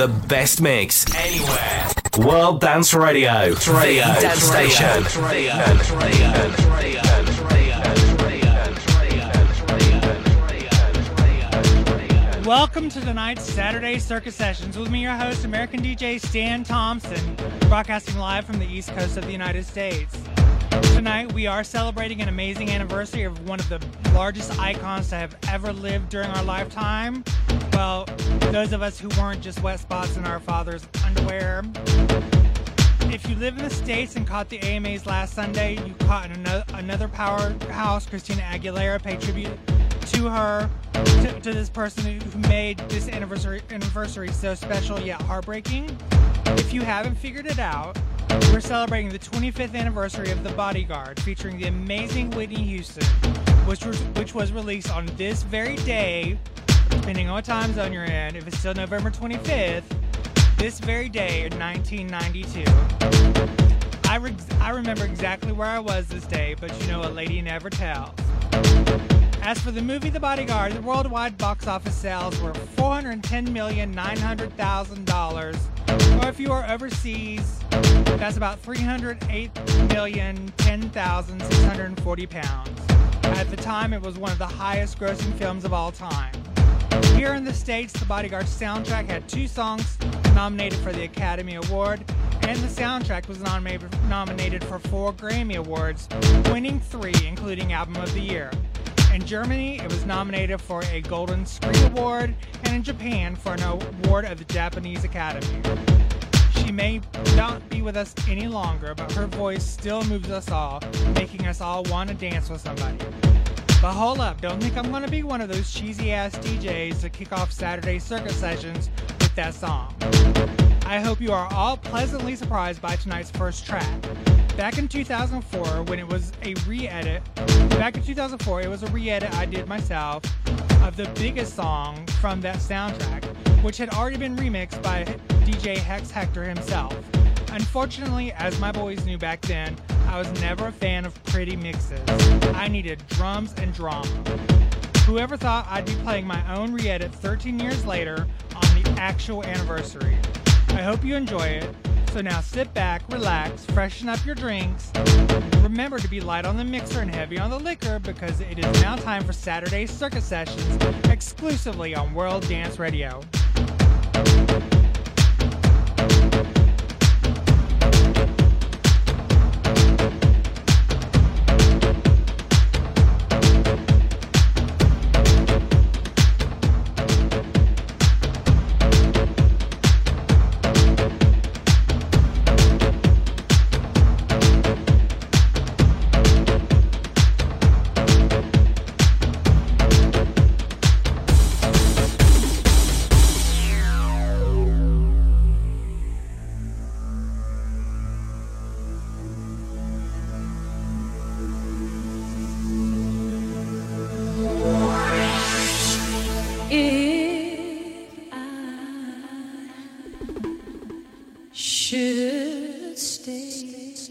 The best mix anywhere. World Dance Radio. Radio. Dance Station. Welcome to tonight's Saturday Circuit Sessions with me, your host, American DJ Staan Thompson, broadcasting live from the East Coast of the United States. Tonight, we are celebrating an amazing anniversary of one of the largest icons to have ever lived during our lifetime. Well, those of us who weren't just wet spots in our father's underwear. If you live in the States and caught the AMAs last Sunday, you caught another, another powerhouse, Christina Aguilera, pay tribute to her, to, to this person who made this anniversary, anniversary so special yet heartbreaking. If you haven't figured it out, we're celebrating the 25th anniversary of The Bodyguard, featuring the amazing Whitney Houston, which was, which was released on this very day, depending on what time zone you're in. If it's still November 25th, this very day in 1992. I, re- I remember exactly where I was this day, but you know, a lady never tells. As for the movie The Bodyguard, the worldwide box office sales were $410,900,000. Or if you are overseas, that's about $308,010,640 pounds. At the time, it was one of the highest grossing films of all time. Here in the States, The Bodyguard soundtrack had two songs nominated for the Academy Award, and the soundtrack was nominated, for four Grammy Awards, winning three, including Album of the Year. In Germany, it was nominated for a Golden Screen Award, and in Japan for an award of the Japanese Academy. She may not be with us any longer, but her voice still moves us all, making us all want to dance with somebody. But hold up, don't think I'm to be one of those cheesy ass DJs to kick off Saturday circuit sessions with that song. I hope you are all pleasantly surprised by tonight's first track. Back in 2004, when it was a re-edit, back in 2004, it was a re-edit I did myself of the biggest song from that soundtrack, which had already been remixed by DJ Hex Hector himself. Unfortunately, as my boys knew back then, I was never a fan of pretty mixes. I needed drums and drama. Whoever thought I'd be playing my own re-edit 13 years later on the actual anniversary. I hope you enjoy it. So now sit back, relax, freshen up your drinks. Remember to be light on the mixer and heavy on the liquor because it is now time for Saturday's Circuit Sessions exclusively on World Dance Radio. And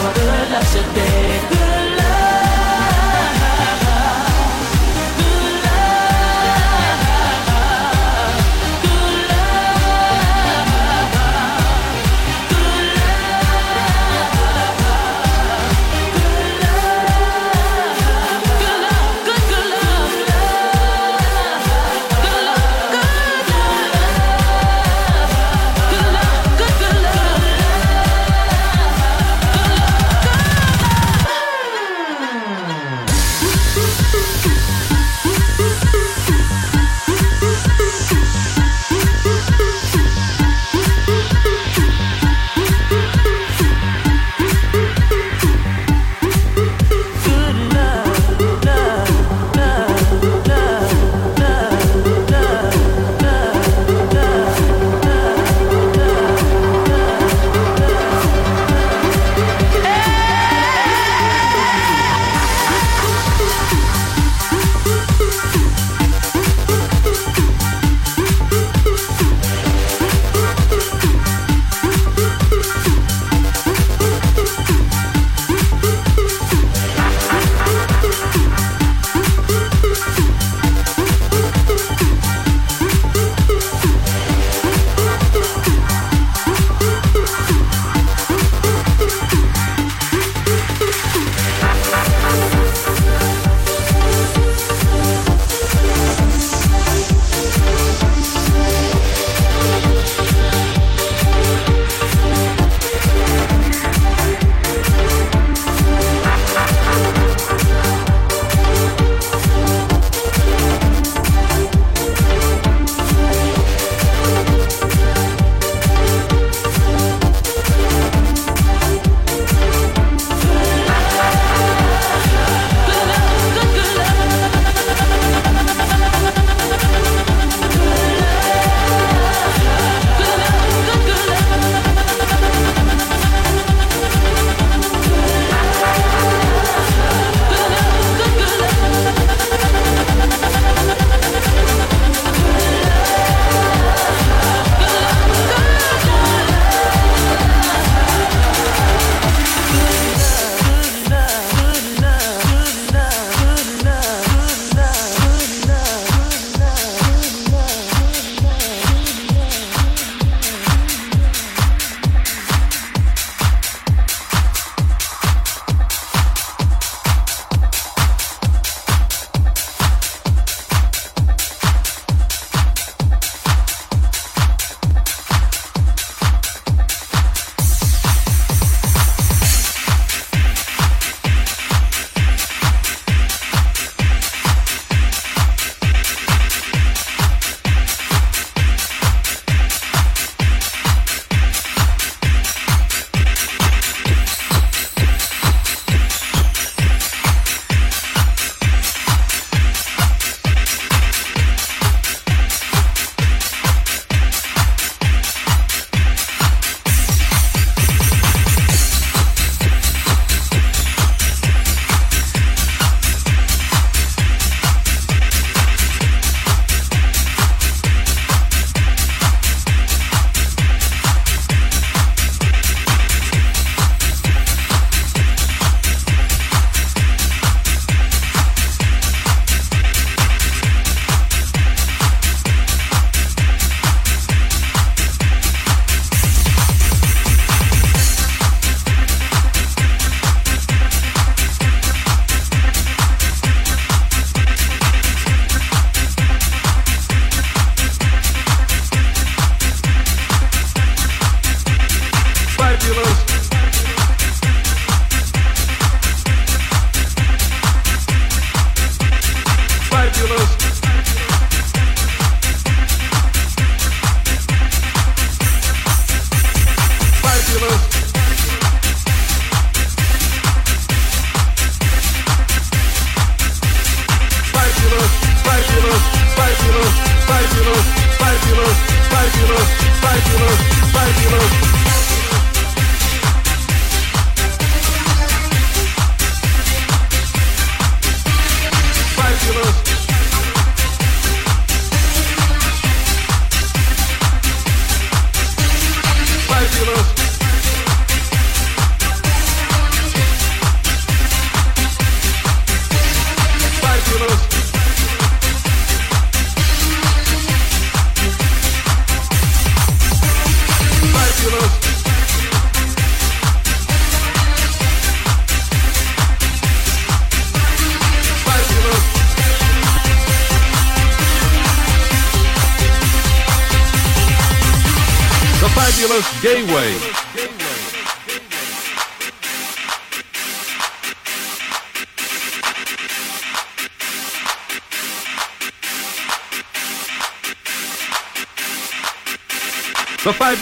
how good love should be. Good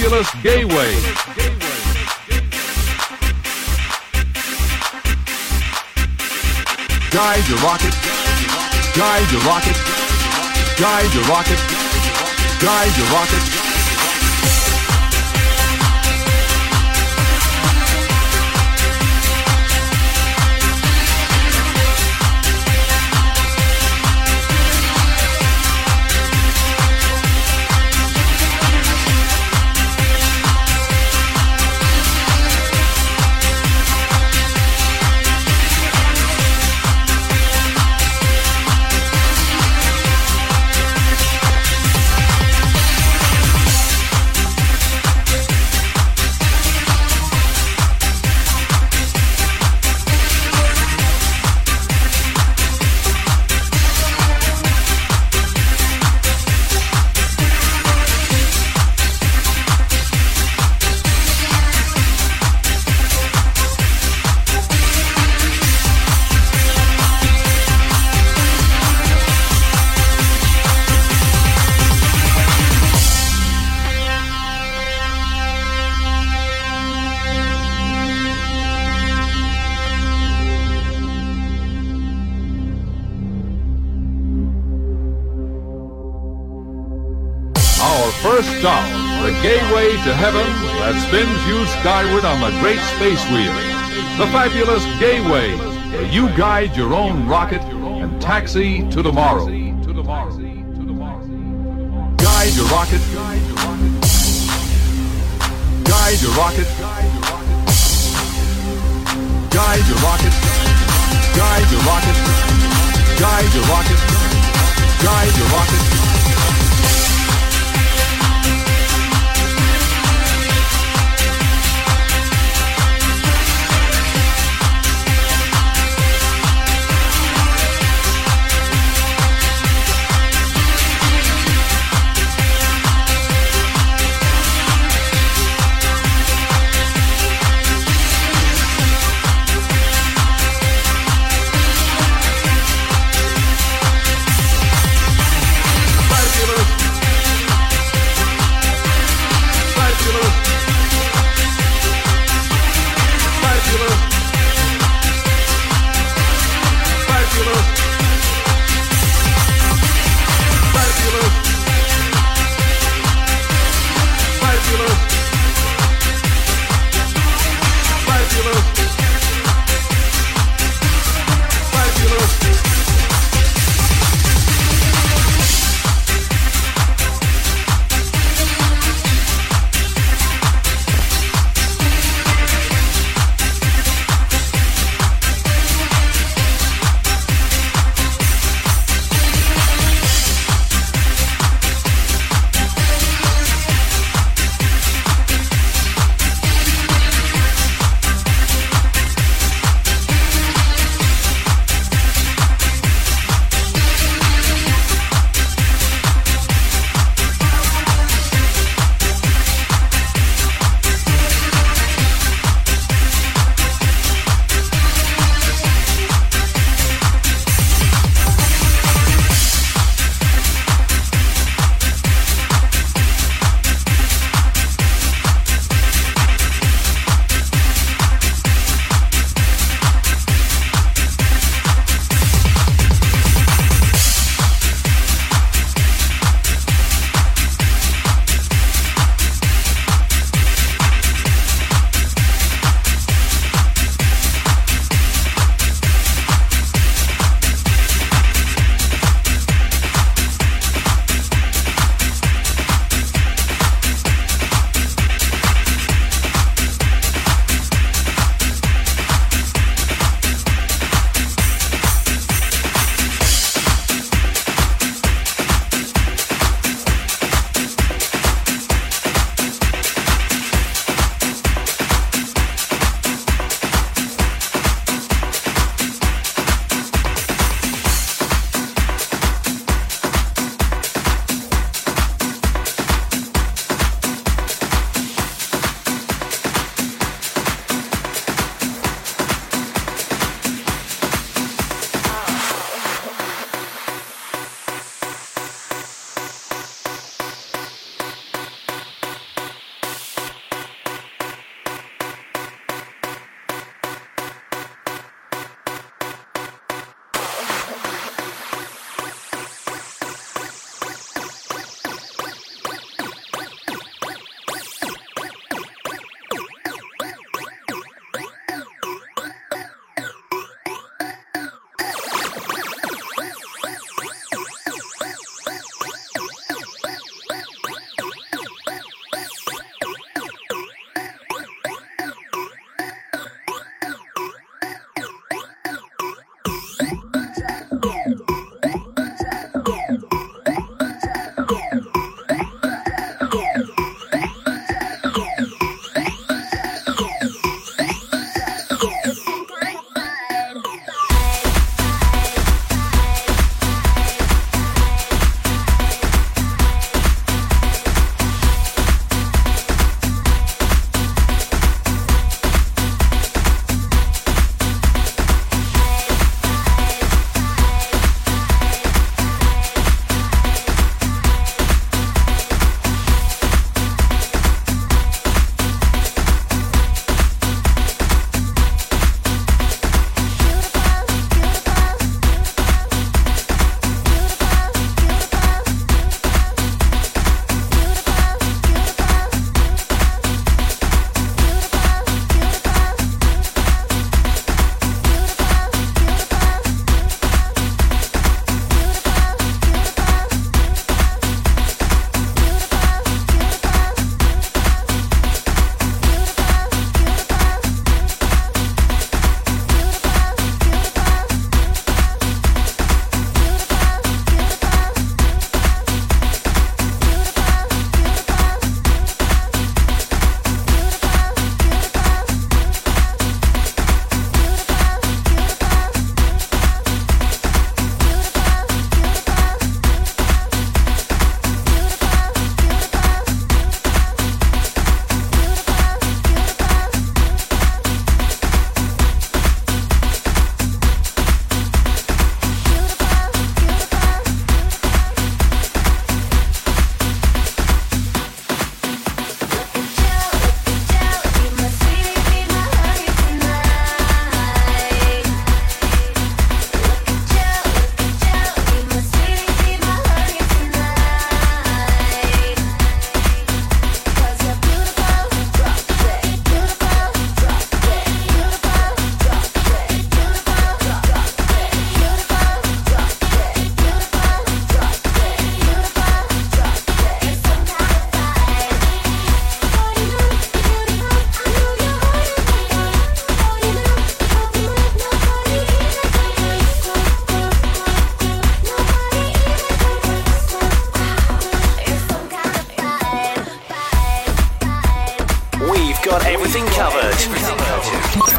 The Fabulous Gateway. Guide your rocket. Guide your rocket. Guide your rocket. Guide your rocket. To heaven that spins you skyward on the great space wheel. The fabulous Gateway, where you guide your own rocket and taxi to tomorrow. Guide your rocket. Guide your rocket. Guide your rocket. Guide your rocket. Guide your rocket. Guide your rocket.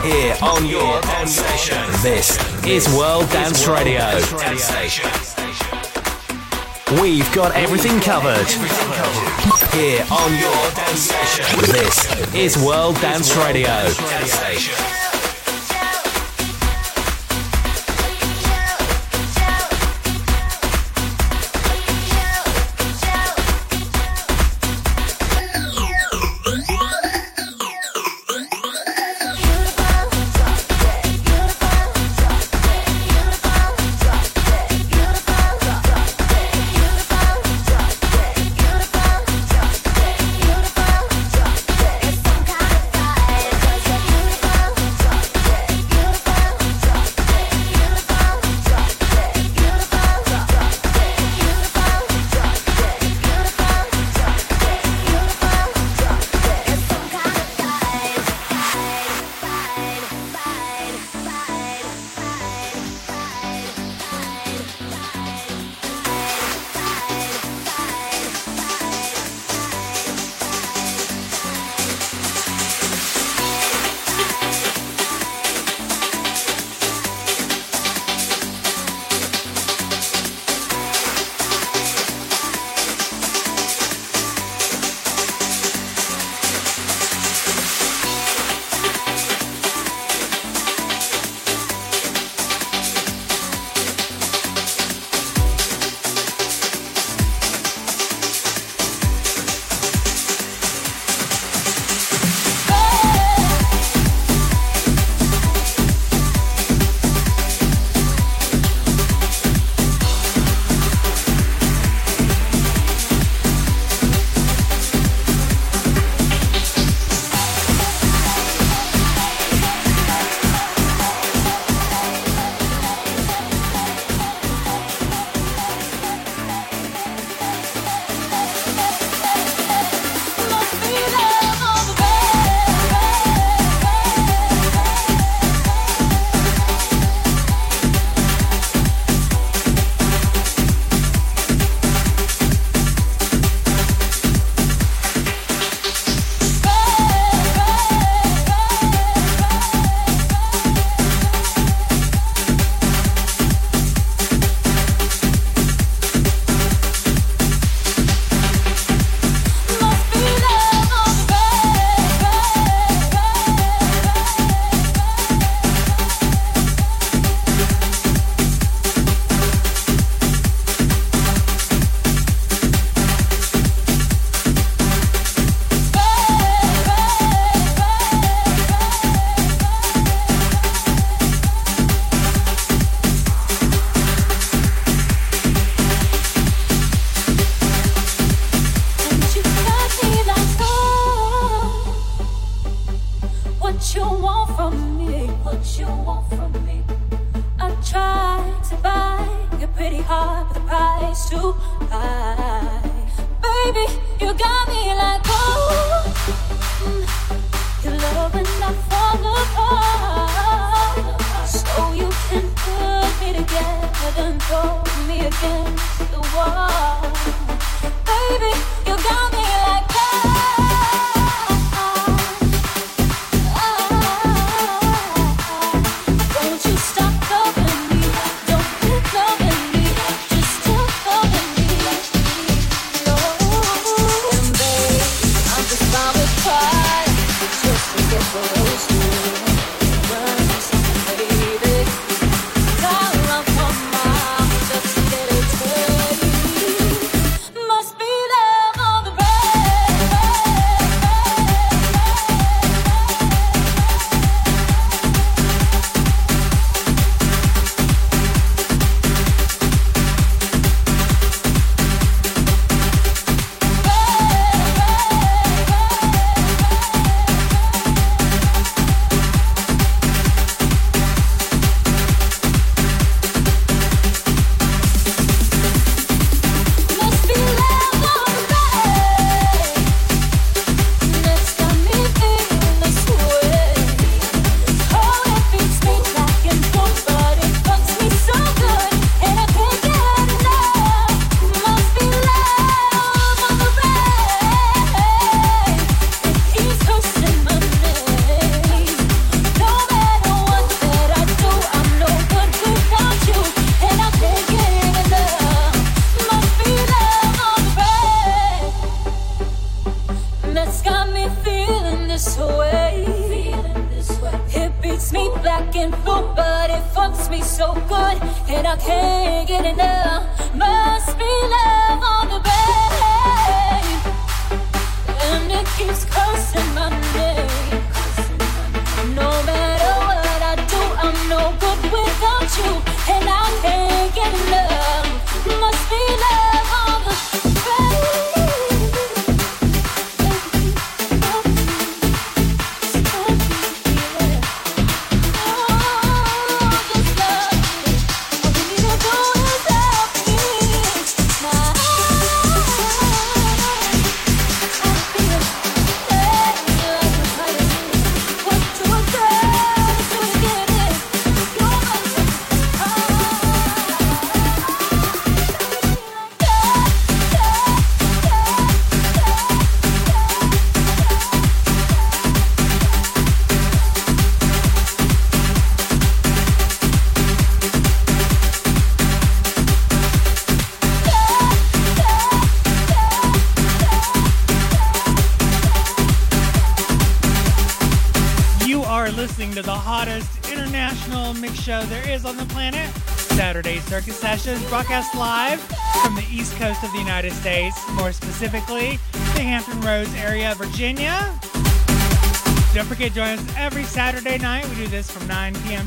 Here on your dance station. This is World Dance Radio. We've got everything covered. Here on your dance station. This is World Dance Radio. and throw me against the wall. Baby, you got me.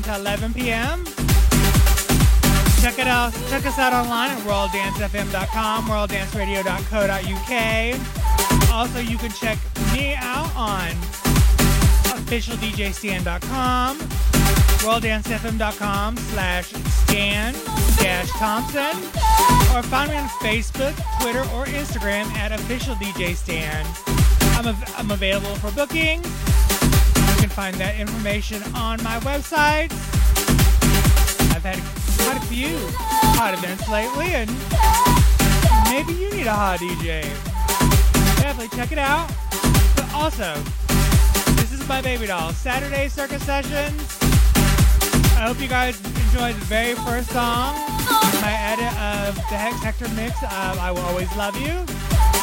To 11 p.m. Check it out. Check us out online at worlddancefm.com, worlddanceradio.co.uk. Also, you can check me out on officialdjstaan.com worlddancefm.com slash staan dash Thompson or find me on Facebook, Twitter, or Instagram at official DJ Staan. I'm, av- I'm available for bookings. Find that information on my website. I've had quite a few hot events lately, and maybe you need a hot DJ. Definitely check it out. But also, this is my baby doll. Saturday Circuit Sessions. I hope you guys enjoyed the very first song, my edit of the Hex Hector mix of I Will Always Love You,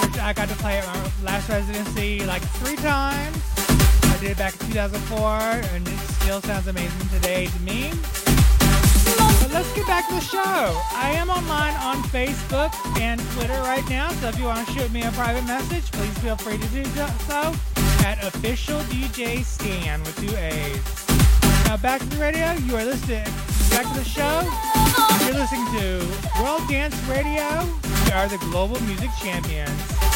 which I got to play at my last residency like three times. Did back in 2004, and it still sounds amazing today to me. But let's get back to the show. I am online on Facebook and Twitter right now, so if you want to shoot me a private message, please feel free to do so at official DJ Staan with two A's. Now back to the radio. You are listening back to the show. You're listening to World Dance Radio. We are the global music champions.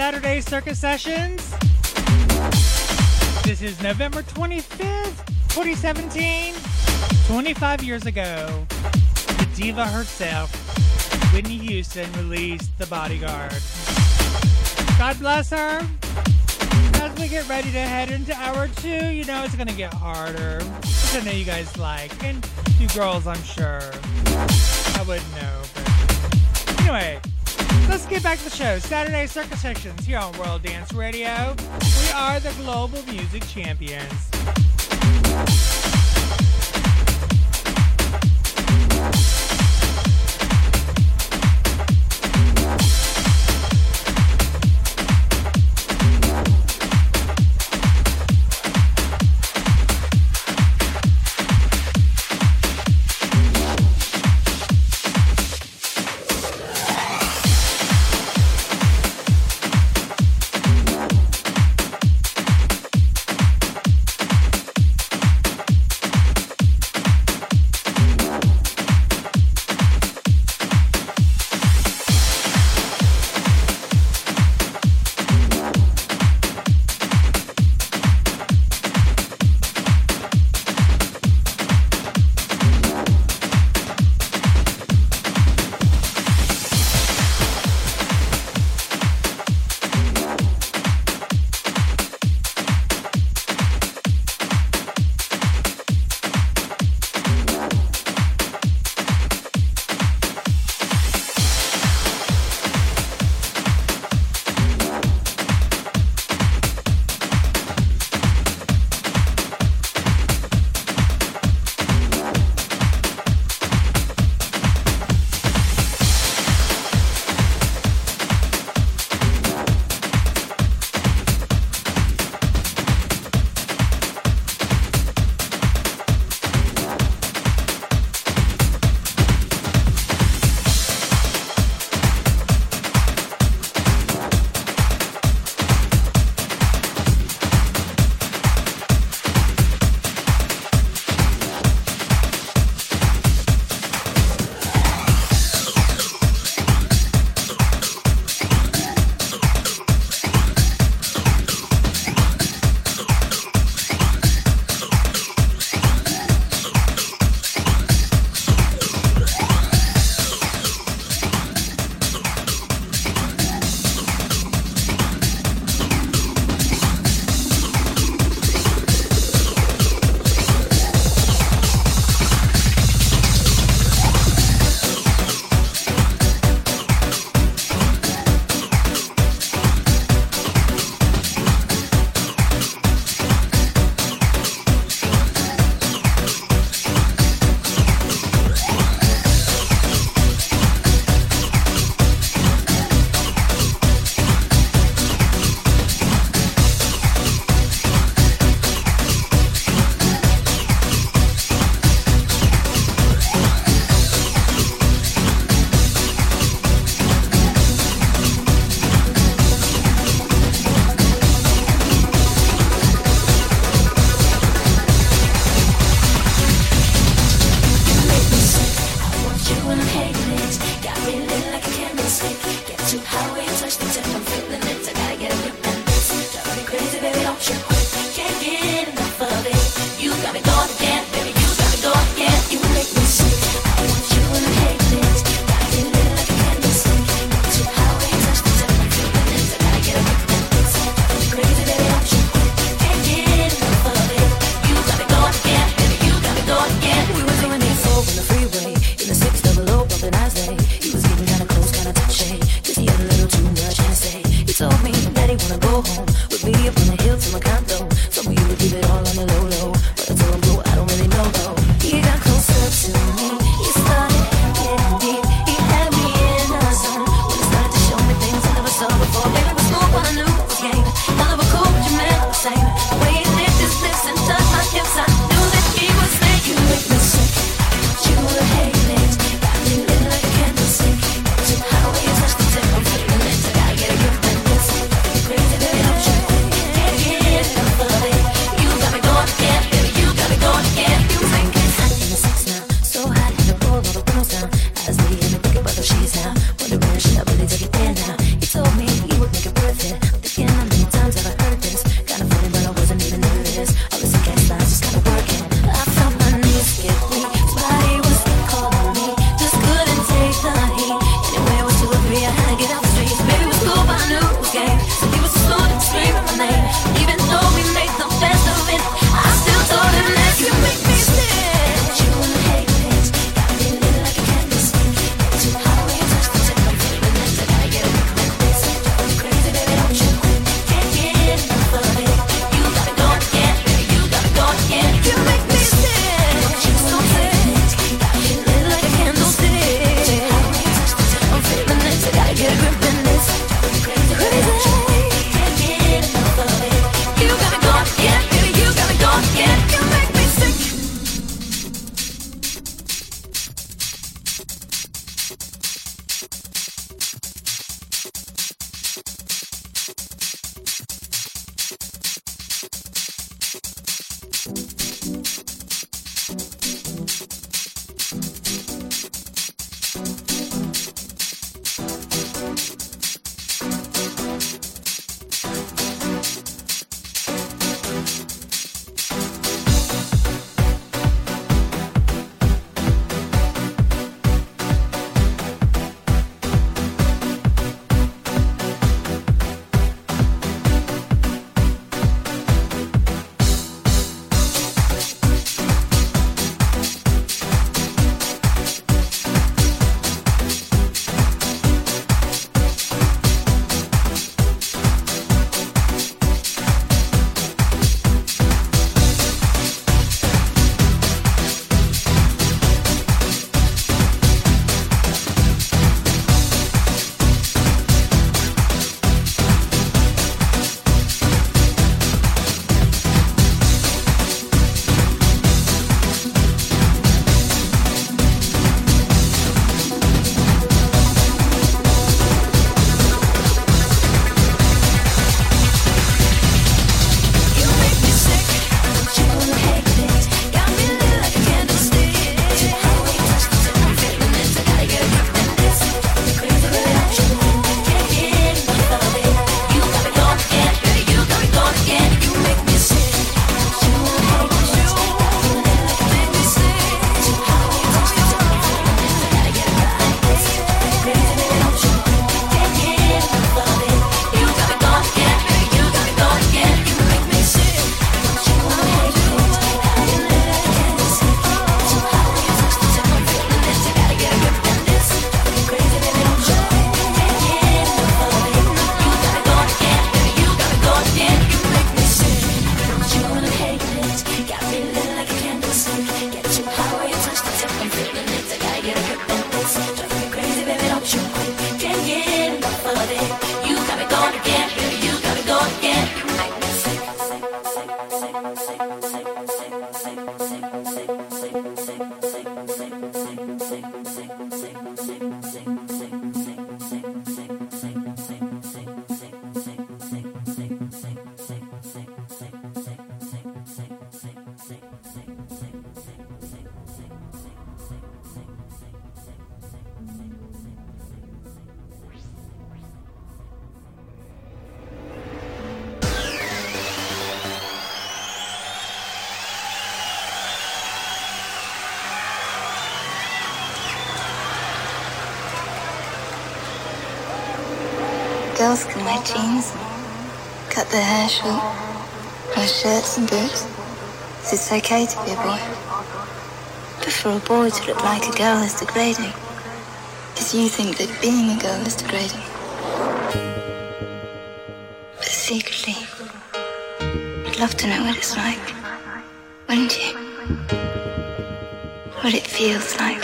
Saturday Circuit Sessions. This is November 25th, 2017. 25 years ago, the diva herself, Whitney Houston, released The Bodyguard. God bless her. As we get ready to head into hour two, you know it's to get harder, which I know you guys like, and you girls, I'm sure. I wouldn't know, but anyway. Let's get back to the show. Saturday Circuit Sessions here on World Dance Radio. We are the global music champions. Girls can jeans, cut their hair short, wear shirts and boots. It's okay to be a boy. But for a boy to look like a girl is degrading. Because you think that being a girl is degrading. But secretly, I'd love to know what it's like. Wouldn't you? What it feels like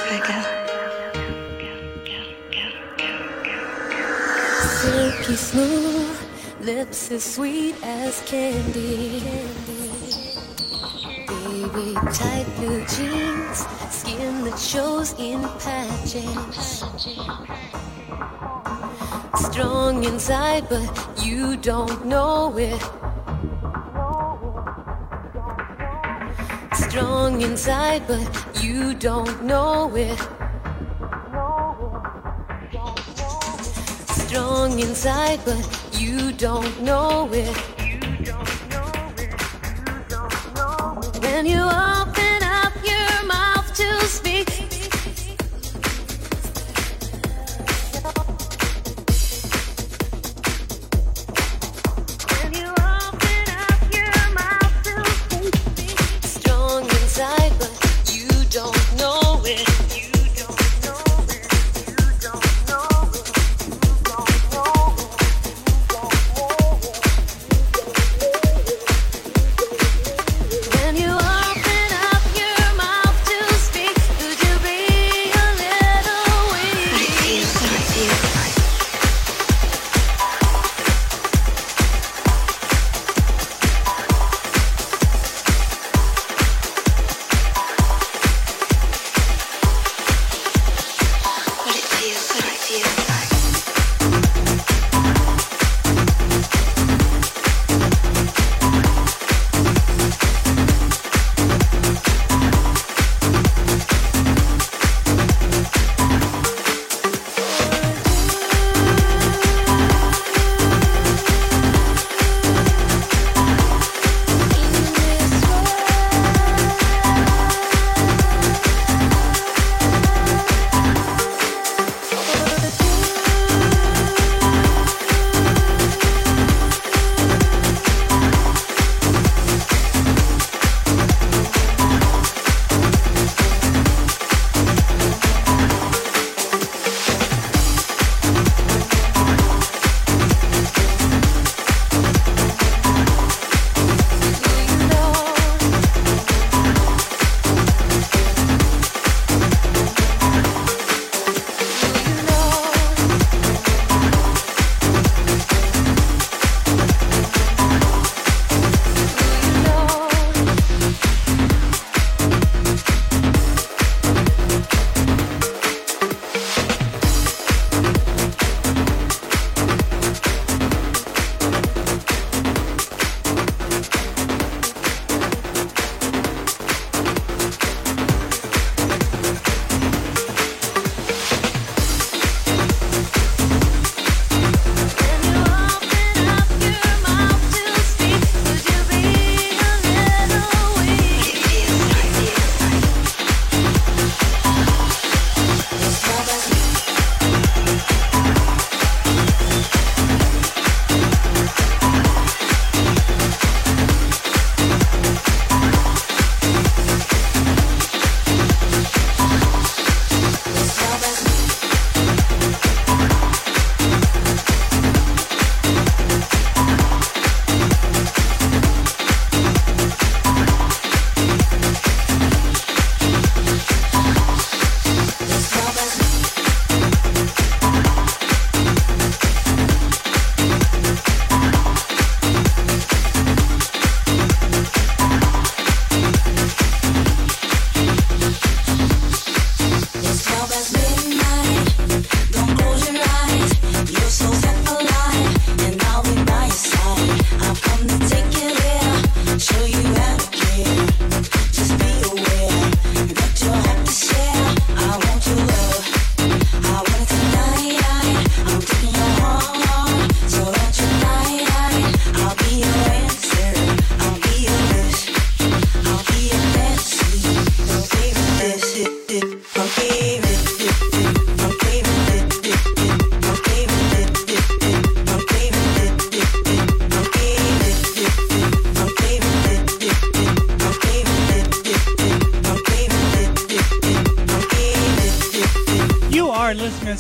smooth, lips as sweet as candy. Baby, tight blue jeans, skin that shows in patches. Strong inside, but you don't know it. Strong inside, but you don't know it. Inside, but you don't know it. When you open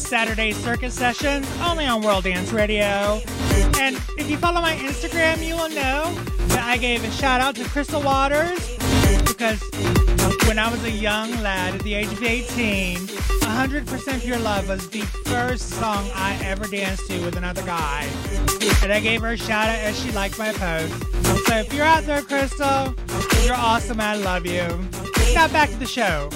Saturday Circuit Sessions, only on World Dance Radio. And if you follow my Instagram, you will know that I gave a shout out to Crystal Waters because when I was a young lad at the age of 18, 100% Pure Love was the first song I ever danced to with another guy. And I gave her a shout out as she liked my post. So if you're out there, Crystal, you're awesome. I love you. Now back to the show.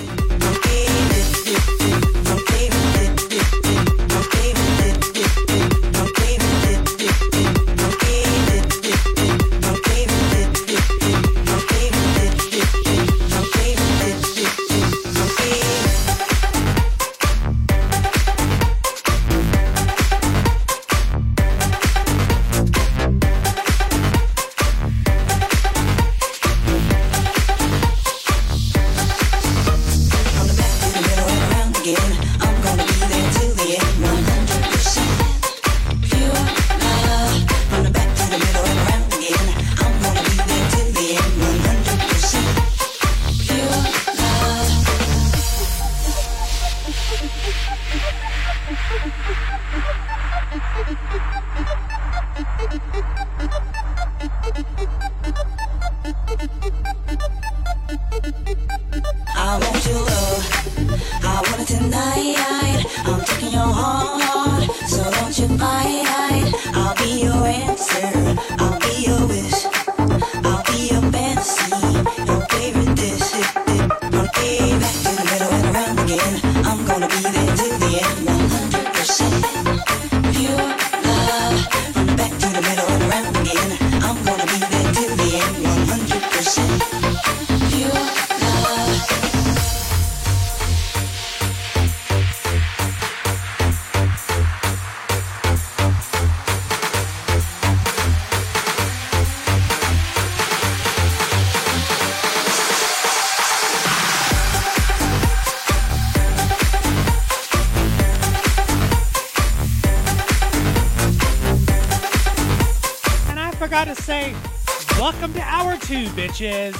Two,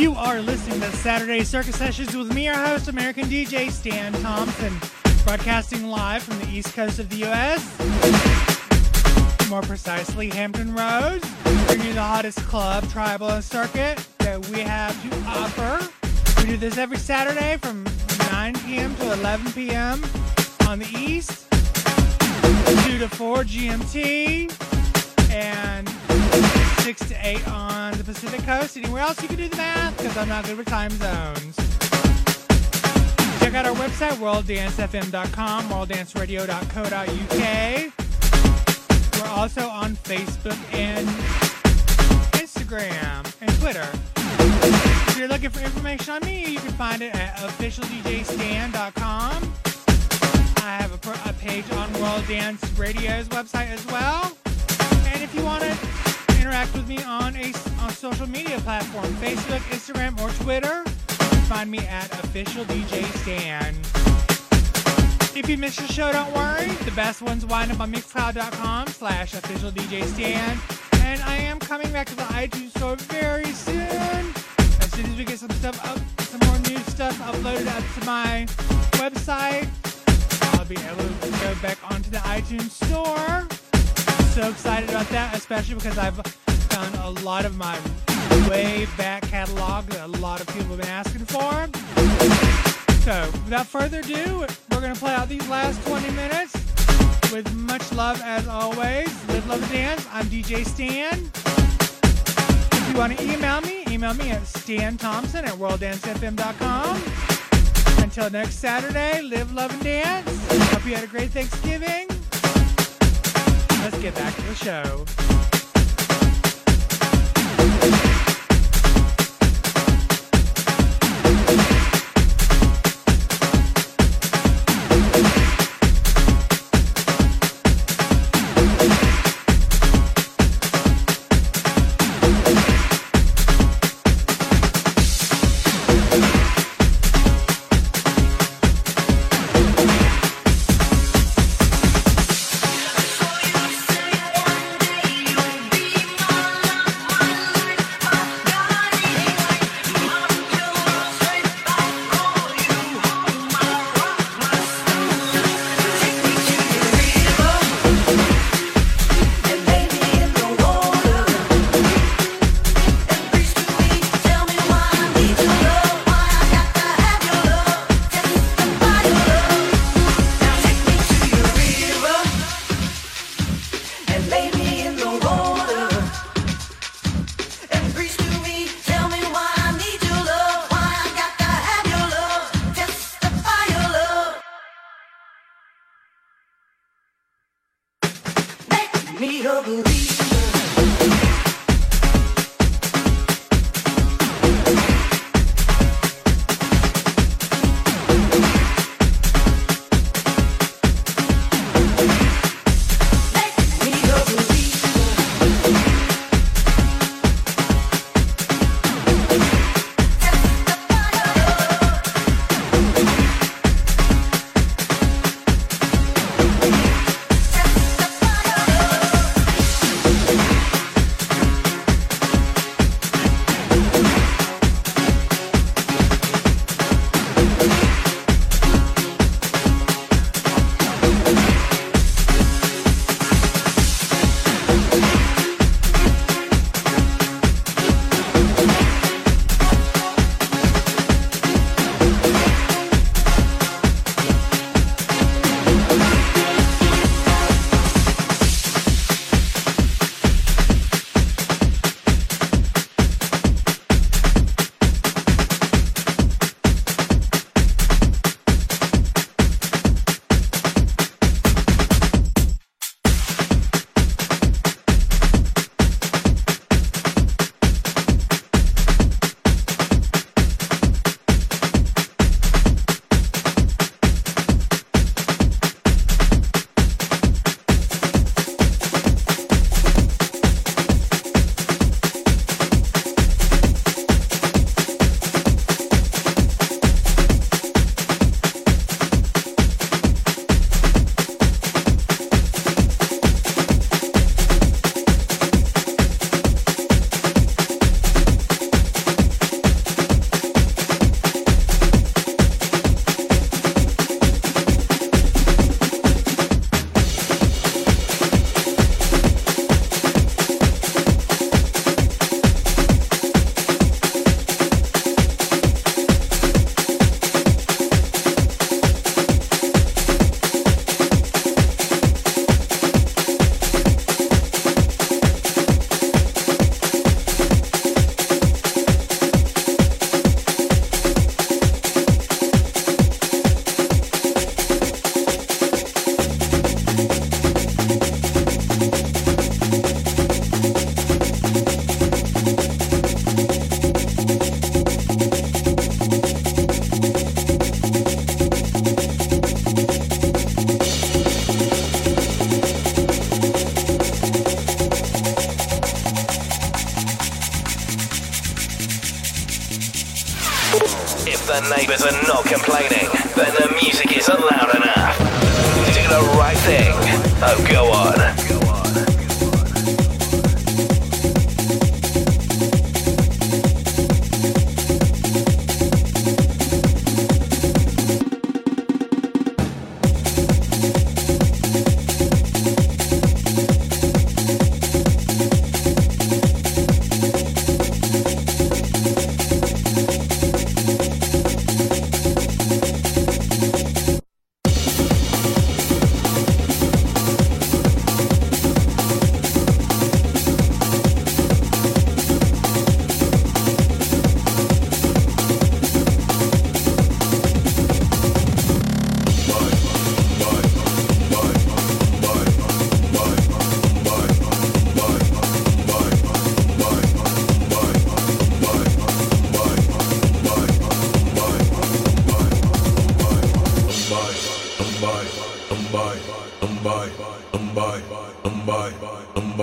You are listening to Saturday Circuit Sessions with me, your host, American DJ Staan Thompson, broadcasting live from the east coast of the U.S. More precisely, Hampton Roads, bringing you the hottest club, tribal, and circuit that we have to offer. We do this every Saturday from 9 p.m. to 11 p.m. on the east, 2 to 4 GMT, and 6 to 8 on the Pacific Coast. Anywhere else you can do the math because I'm not good with time zones. Check out our website, worlddancefm.com, worlddanceradio.co.uk. We're also on Facebook and Instagram and Twitter. If you're looking for information on me, you can find it at officialdjstaan.com. I have a, a page on World Dance Radio's website as well. And if you want to interact with me on a on social media platform, Facebook, Instagram, or Twitter, find me at official DJ Staan. If you missed the show, don't worry. The best ones wind up on mixcloud.com slash official DJ Staan. And I am coming back to the iTunes store very soon. As soon as we get some stuff up, some more new stuff uploaded up to my website, I'll be able to go back onto the iTunes store. So excited about that, especially because I've found a lot of my way back catalog that a lot of people have been asking for. So, without further ado, we're going to play out these last 20 minutes with much love as always. Live, love, and dance. I'm DJ Staan. If you want to email me, email me at Staan Thompson at worlddancefm.com. Until next Saturday, live, love, and dance. Hope you had a great Thanksgiving. Let's get back to the show.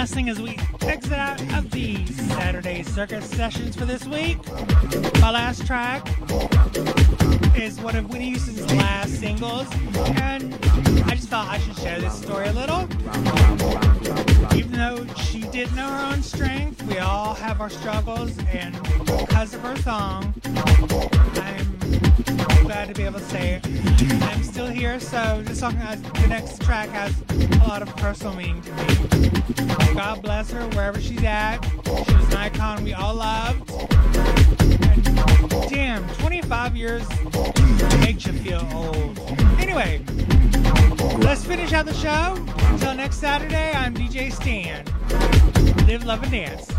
last thing as we exit out of the Saturday Circuit sessions for this week. My last track is one of Whitney Houston's last singles, and I just thought I should share this story a little. Even though she did know her own strength, we all have our struggles, and because of her song, I'm glad to be able to say I'm still here. So this song has the next track has a lot of personal meaning to me. God bless her wherever she's at. She was an icon we all loved. And damn, 25 years makes you feel old. Anyway, let's finish out the show. Until next Saturday, I'm DJ Staan. Live, love, and dance.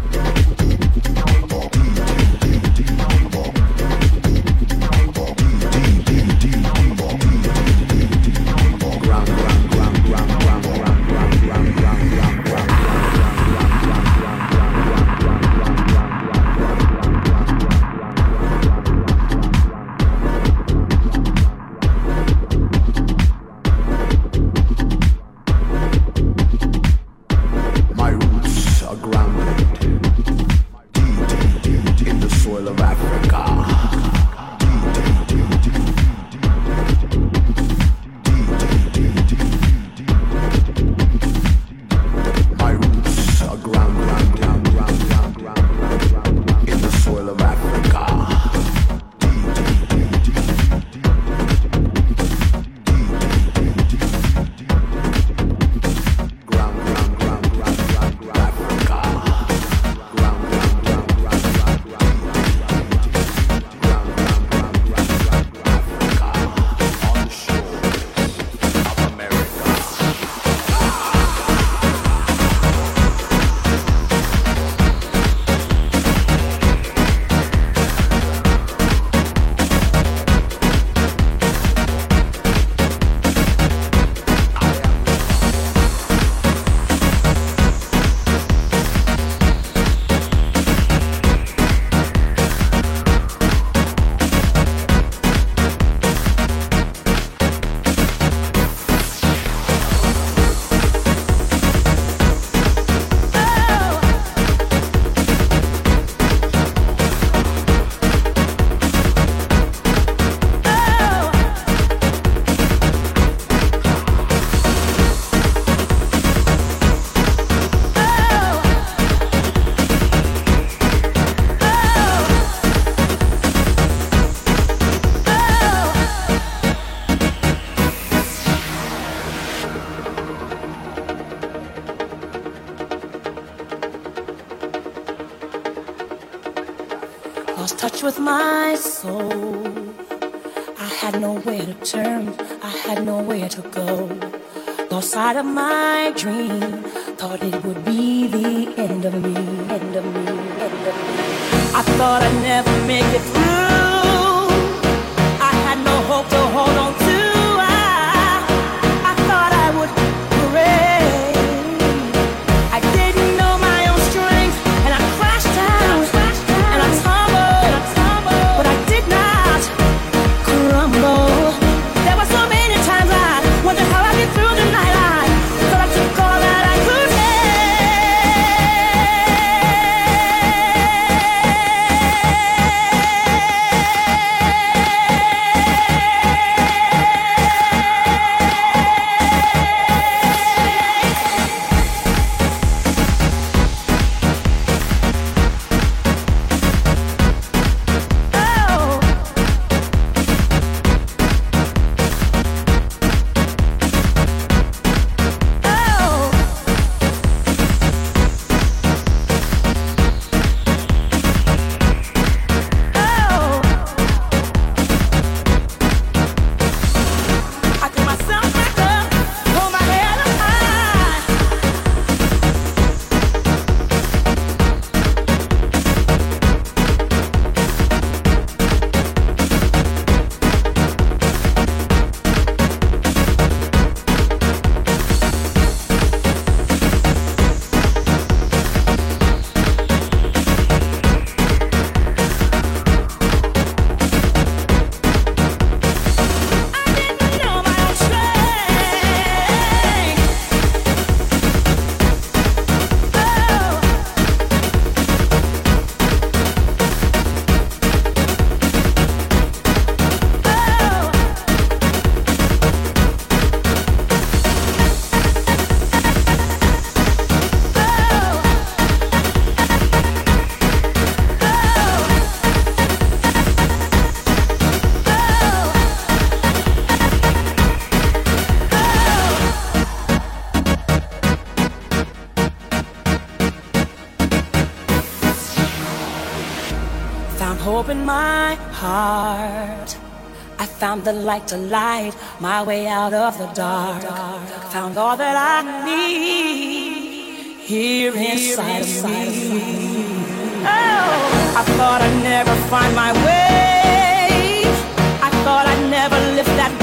Touch with my soul. I had nowhere to turn, I had nowhere to go. Lost sight of my dream, thought it would be the end of me, end of me, end of me. I thought I'd never make it through. hope in my heart. I found the light to light my way out of the dark. Found all that I need here inside of me. Oh, I thought I'd never find my way. I thought I'd never lift that